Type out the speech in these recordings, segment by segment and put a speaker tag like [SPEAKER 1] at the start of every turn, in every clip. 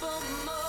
[SPEAKER 1] for more.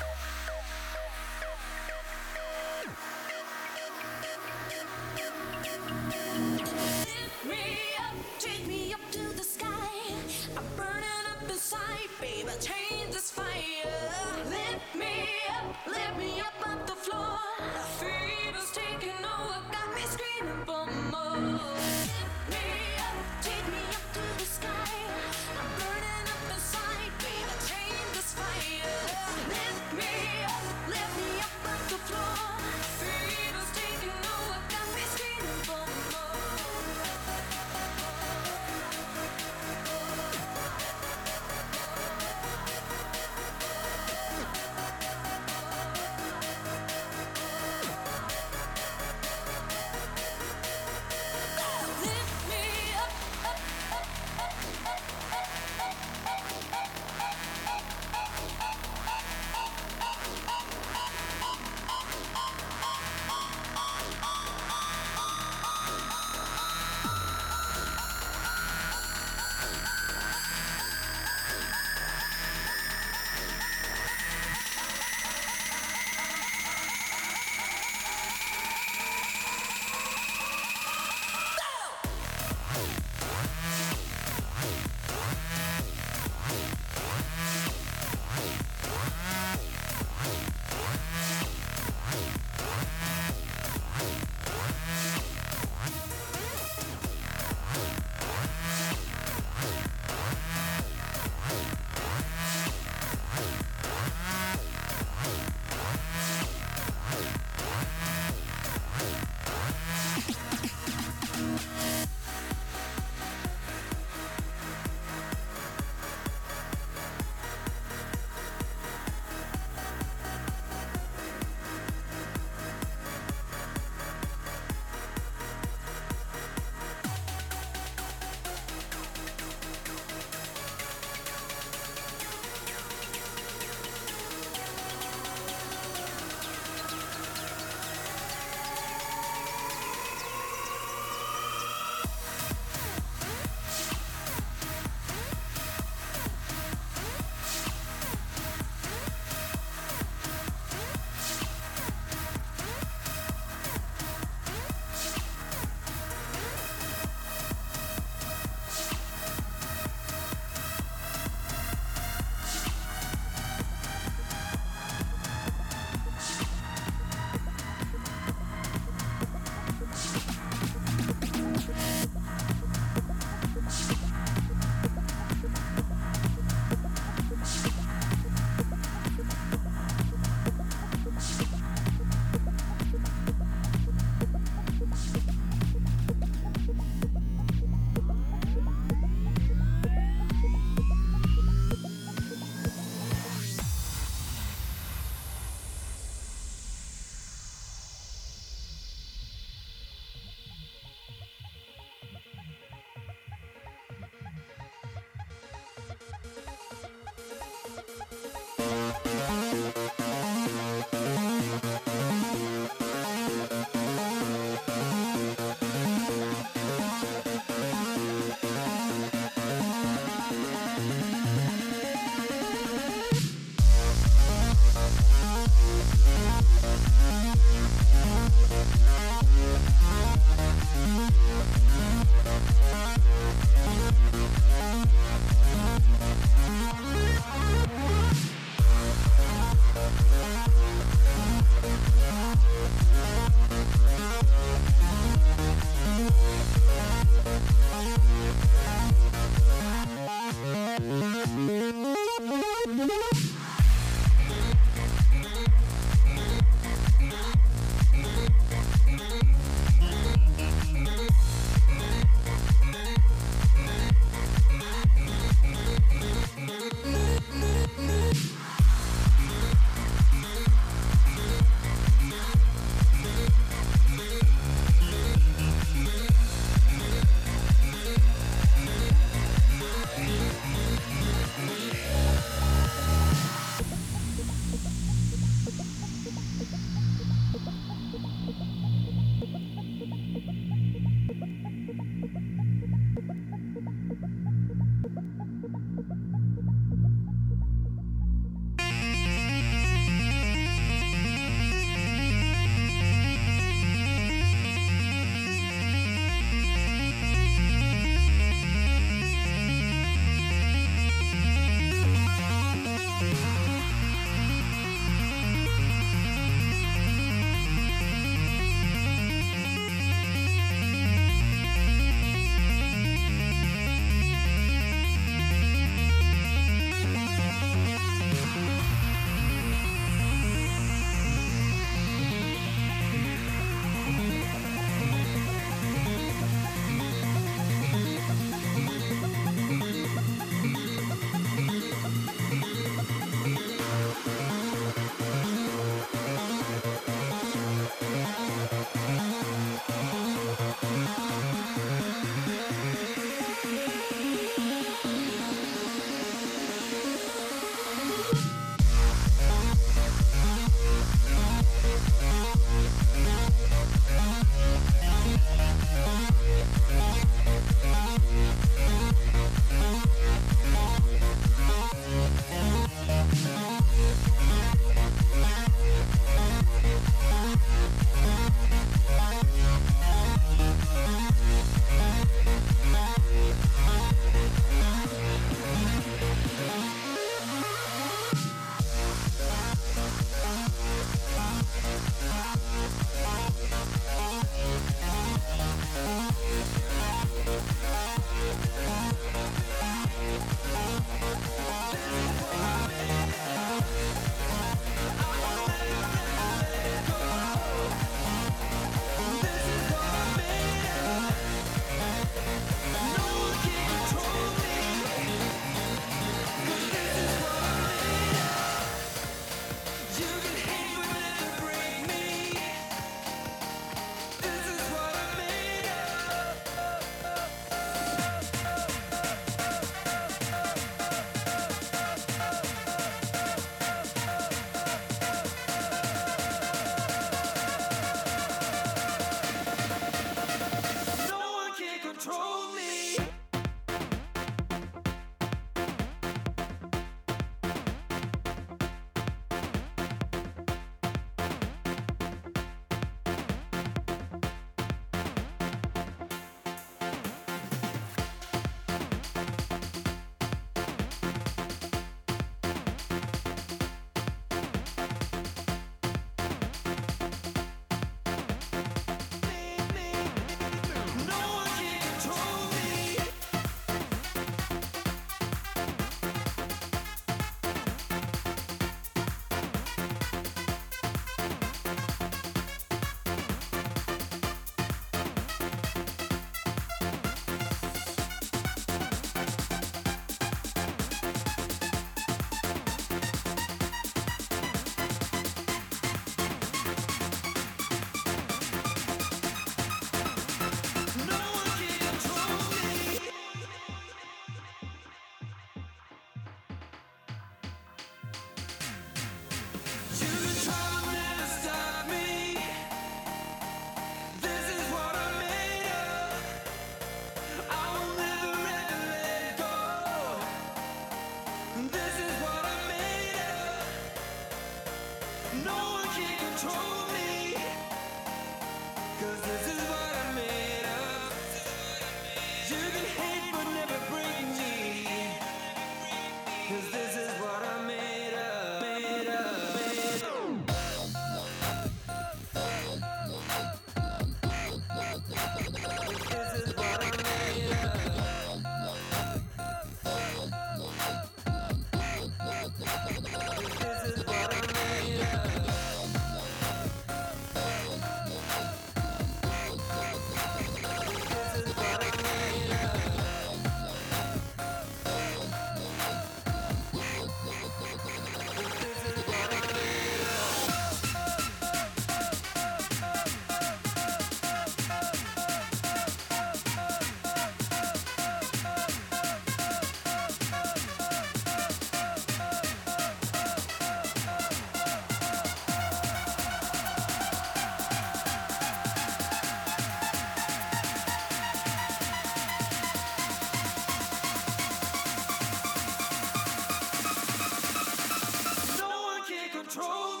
[SPEAKER 2] People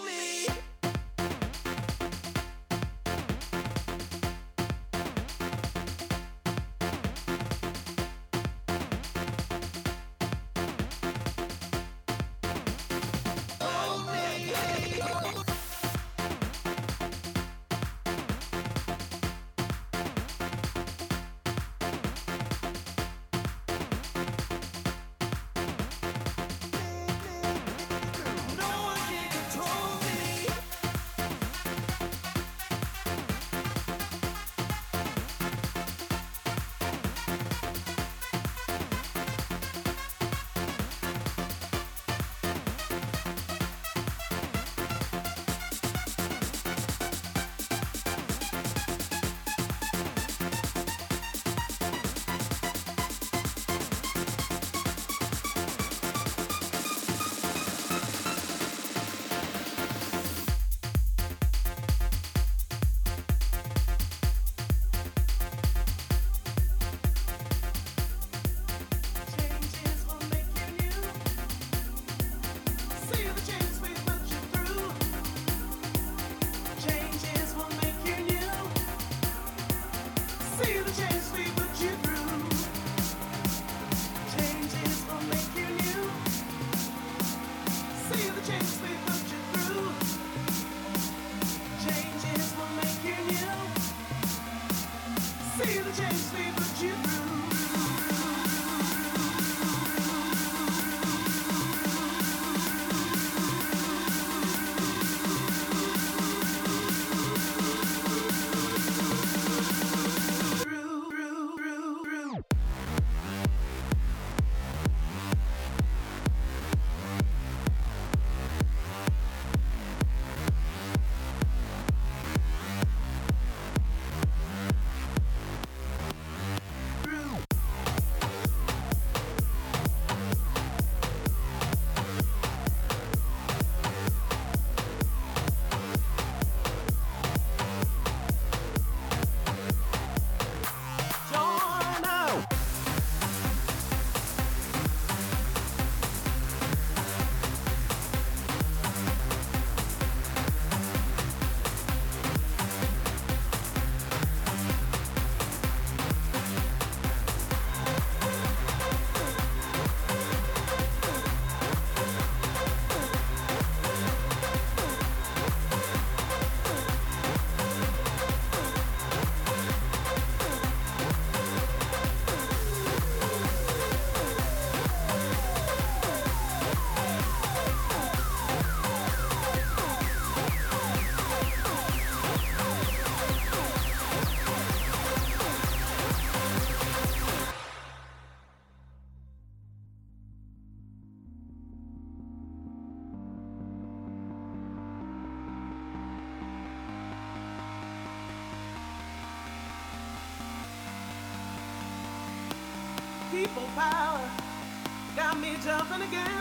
[SPEAKER 2] power got me jumping again.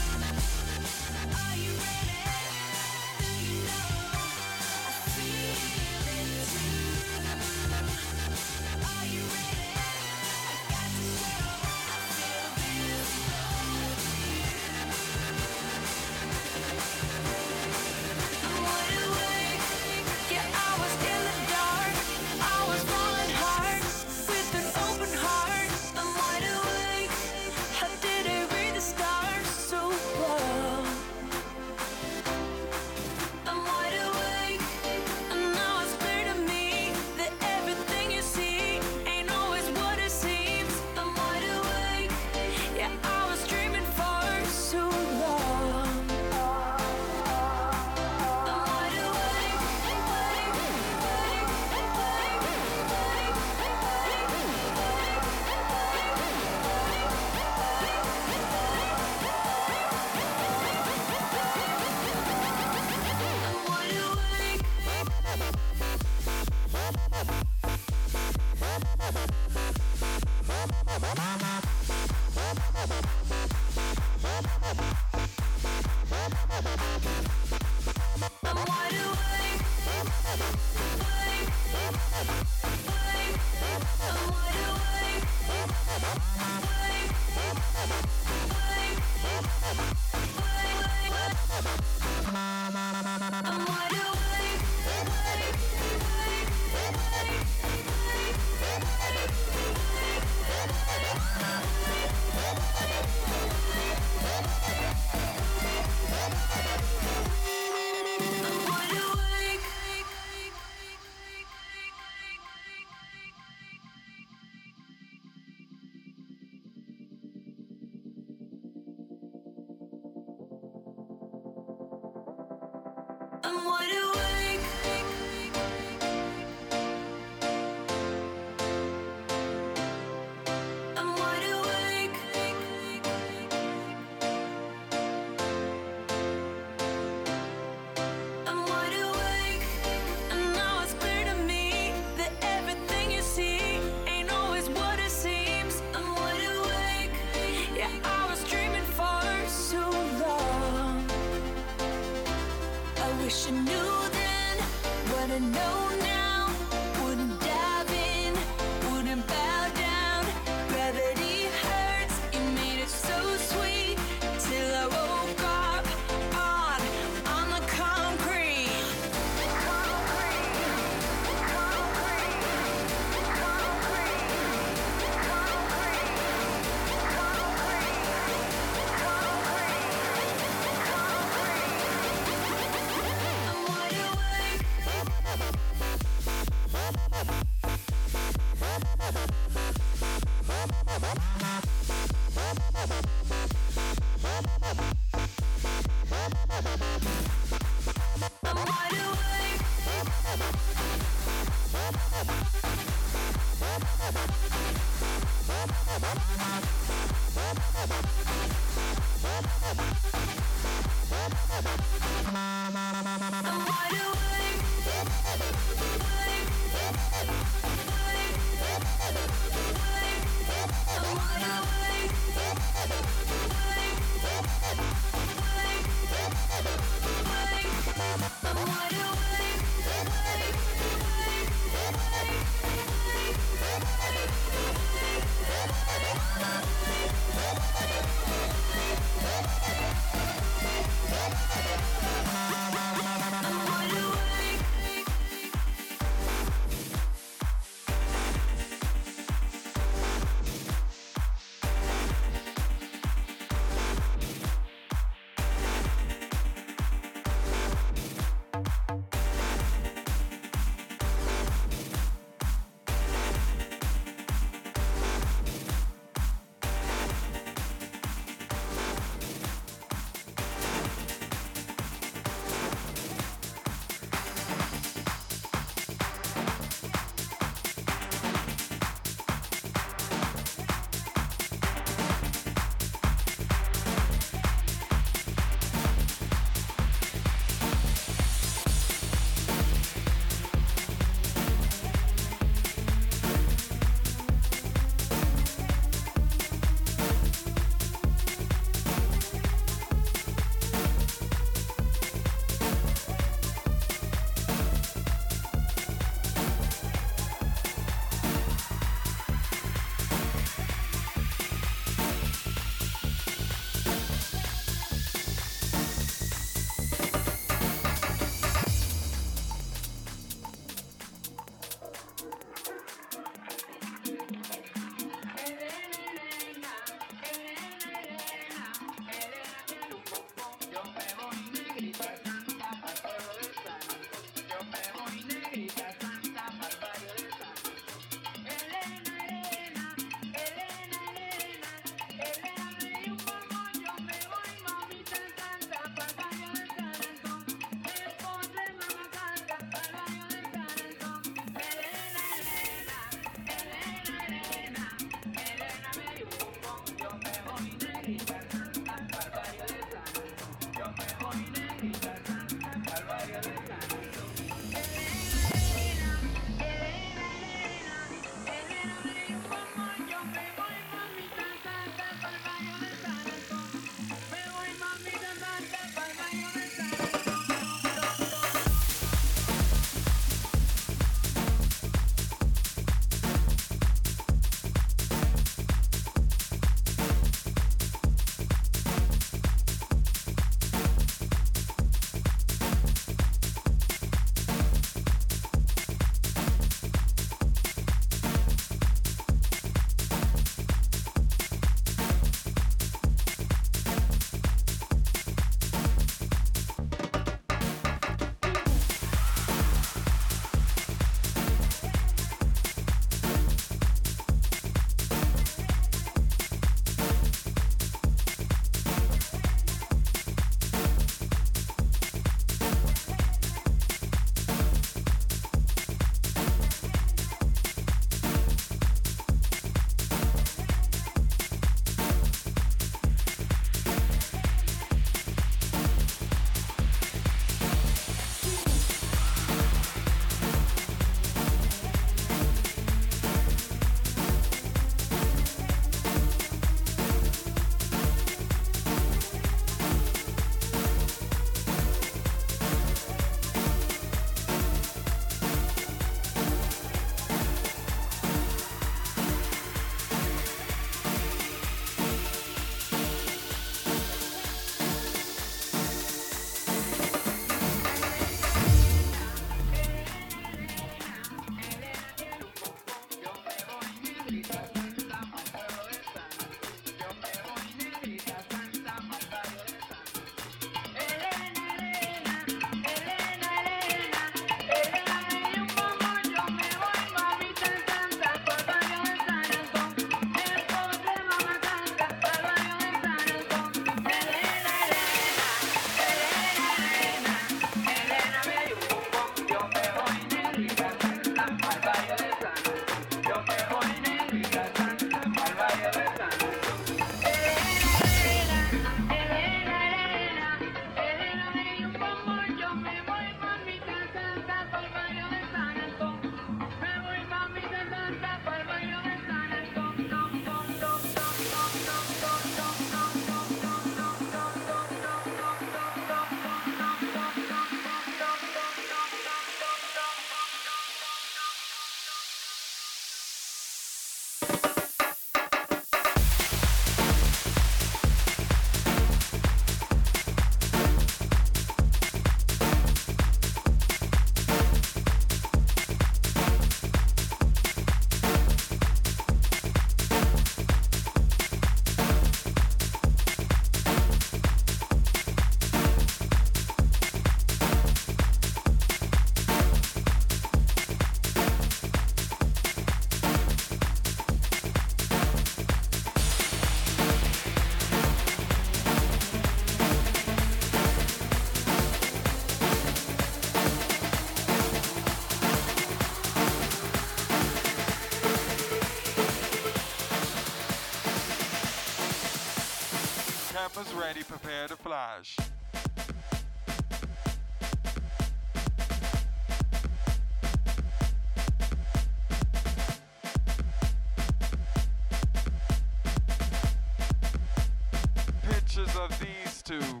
[SPEAKER 2] to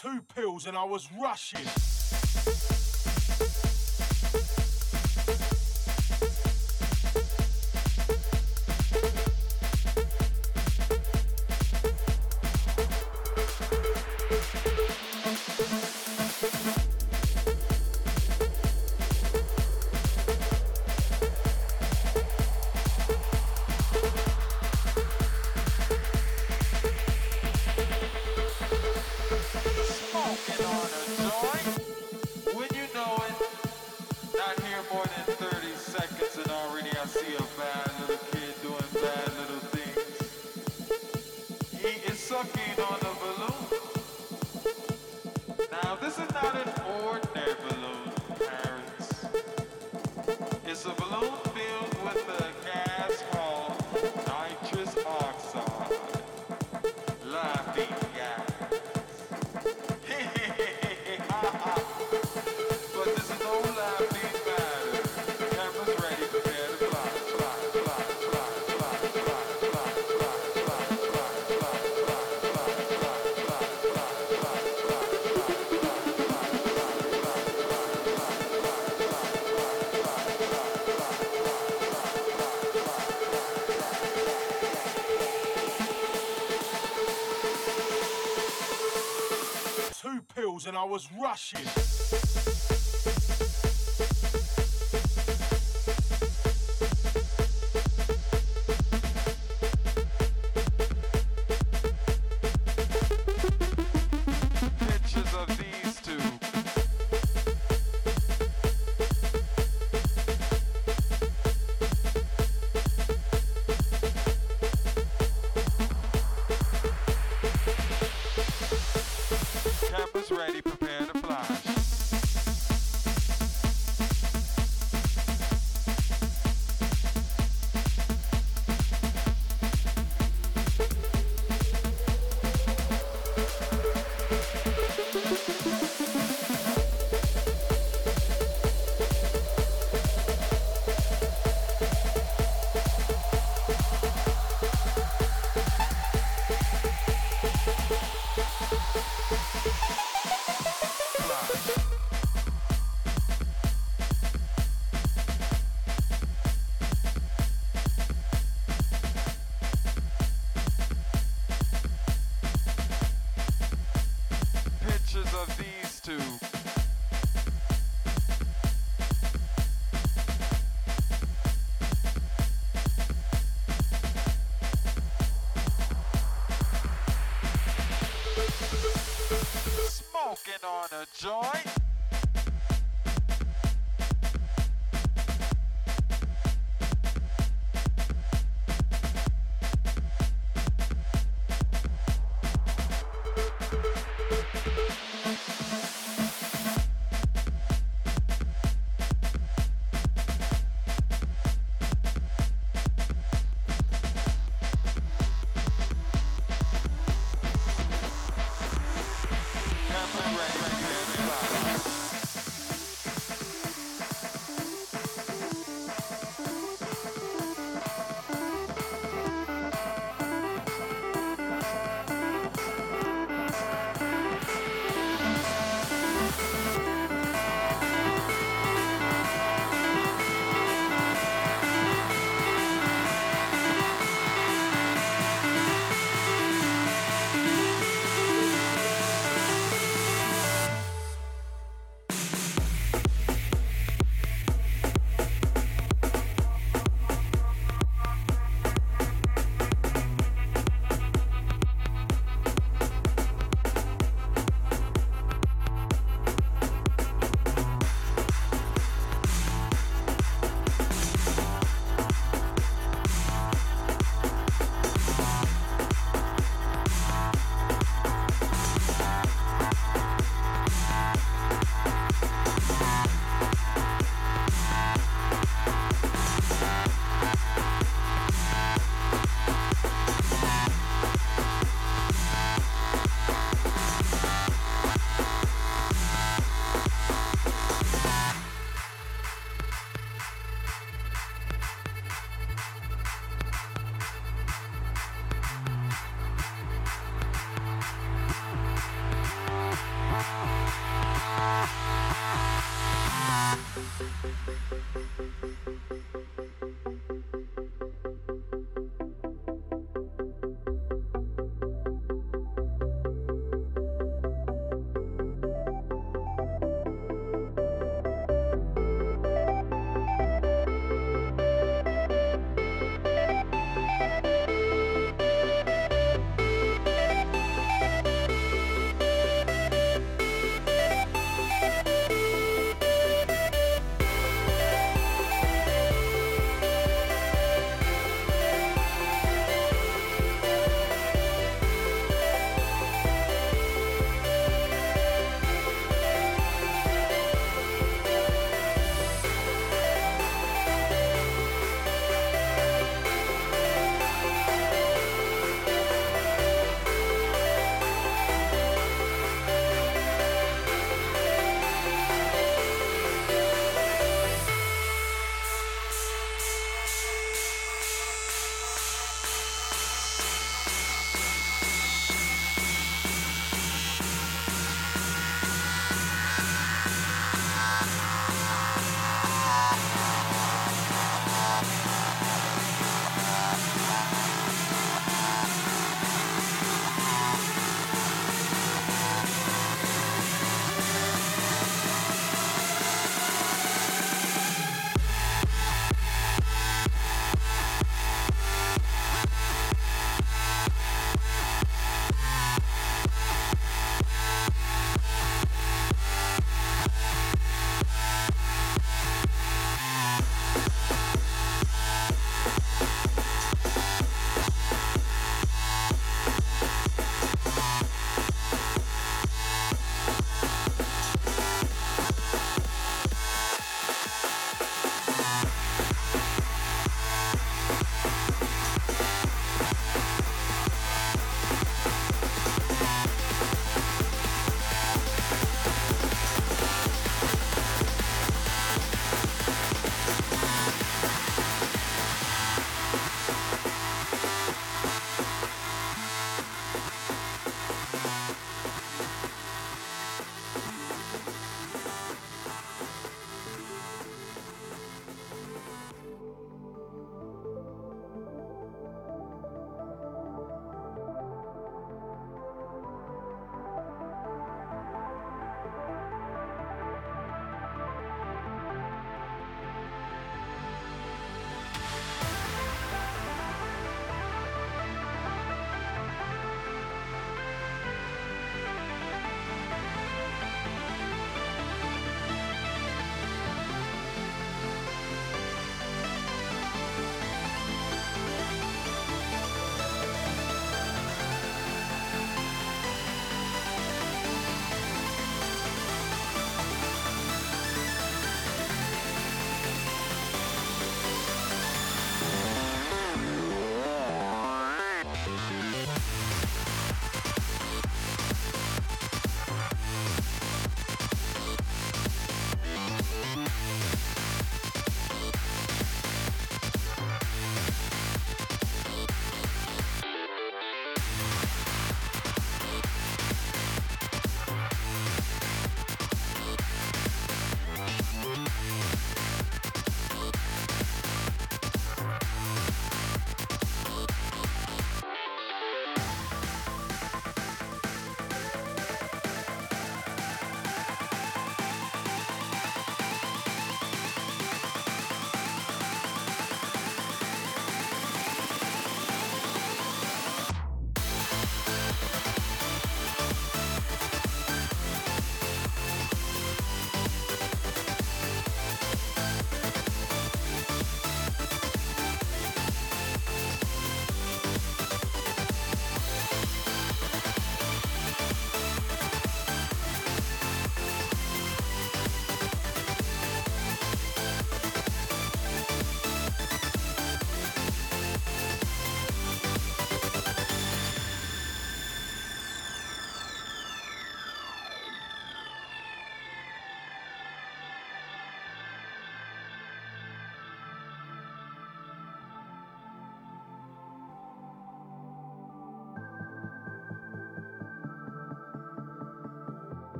[SPEAKER 3] two
[SPEAKER 4] pills and I was rushing.
[SPEAKER 3] smoking on a joint.